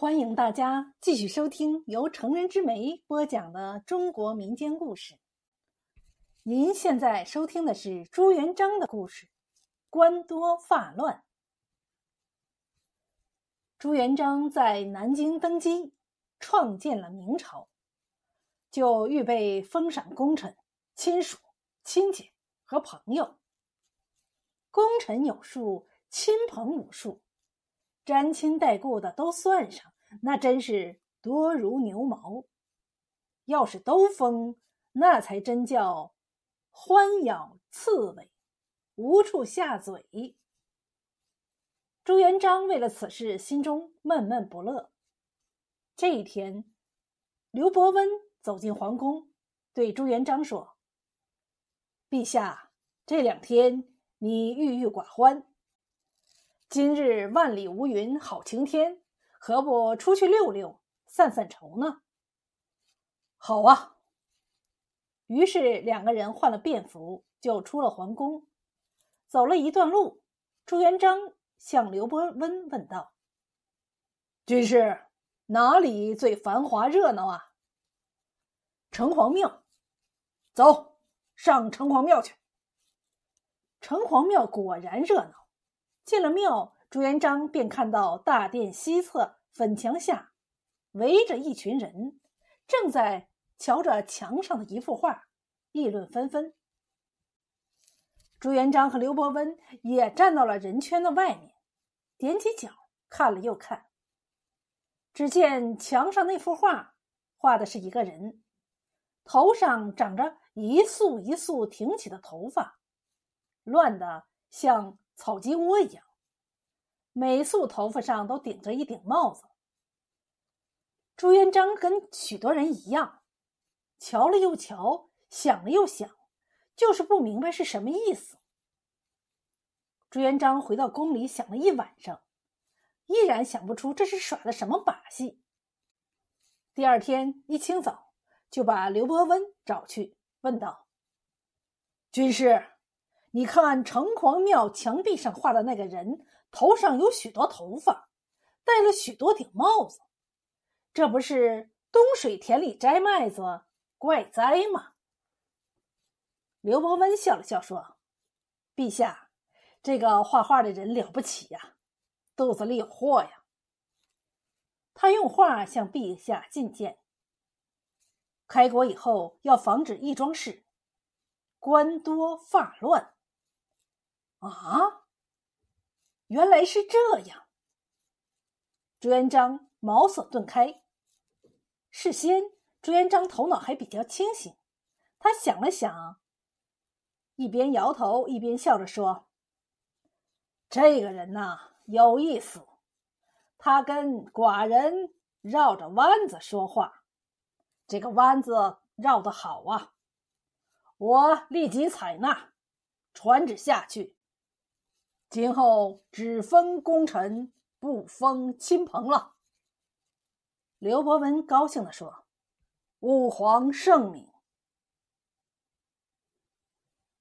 欢迎大家继续收听由成人之美播讲的中国民间故事。您现在收听的是朱元璋的故事，《官多发乱》。朱元璋在南京登基，创建了明朝，就预备封赏功臣、亲属、亲戚和朋友。功臣有数，亲朋无数。沾亲带故的都算上，那真是多如牛毛。要是都封，那才真叫欢咬刺猬，无处下嘴。朱元璋为了此事，心中闷闷不乐。这一天，刘伯温走进皇宫，对朱元璋说：“陛下，这两天你郁郁寡欢。”今日万里无云，好晴天，何不出去溜溜，散散愁呢？好啊。于是两个人换了便服，就出了皇宫。走了一段路，朱元璋向刘伯温问道：“军师，哪里最繁华热闹啊？”城隍庙。走上城隍庙去。城隍庙果然热闹。进了庙，朱元璋便看到大殿西侧粉墙下围着一群人，正在瞧着墙上的一幅画，议论纷纷。朱元璋和刘伯温也站到了人圈的外面，踮起脚看了又看。只见墙上那幅画，画的是一个人，头上长着一束一束挺起的头发，乱的像。草鸡窝一样，每束头发上都顶着一顶帽子。朱元璋跟许多人一样，瞧了又瞧，想了又想，就是不明白是什么意思。朱元璋回到宫里想了一晚上，依然想不出这是耍的什么把戏。第二天一清早，就把刘伯温找去，问道：“军师。”你看城隍庙墙壁上画的那个人，头上有许多头发，戴了许多顶帽子，这不是东水田里摘麦子怪哉吗？刘伯温笑了笑说：“陛下，这个画画的人了不起呀，肚子里有货呀。他用画向陛下进谏。开国以后要防止义庄事，官多发乱。”啊，原来是这样。朱元璋茅塞顿开。事先，朱元璋头脑还比较清醒，他想了想，一边摇头一边笑着说：“这个人呐，有意思。他跟寡人绕着弯子说话，这个弯子绕的好啊！我立即采纳，传旨下去。”今后只封功臣，不封亲朋了。刘伯温高兴地说：“吾皇圣明。”